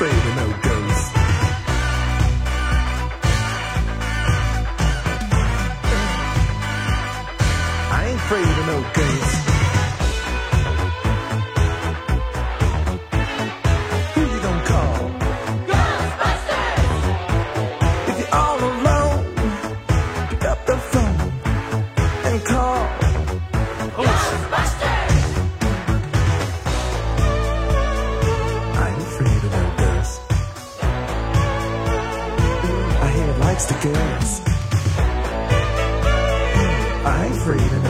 afraid no. I ain't afraid of no ghosts. gives. I freed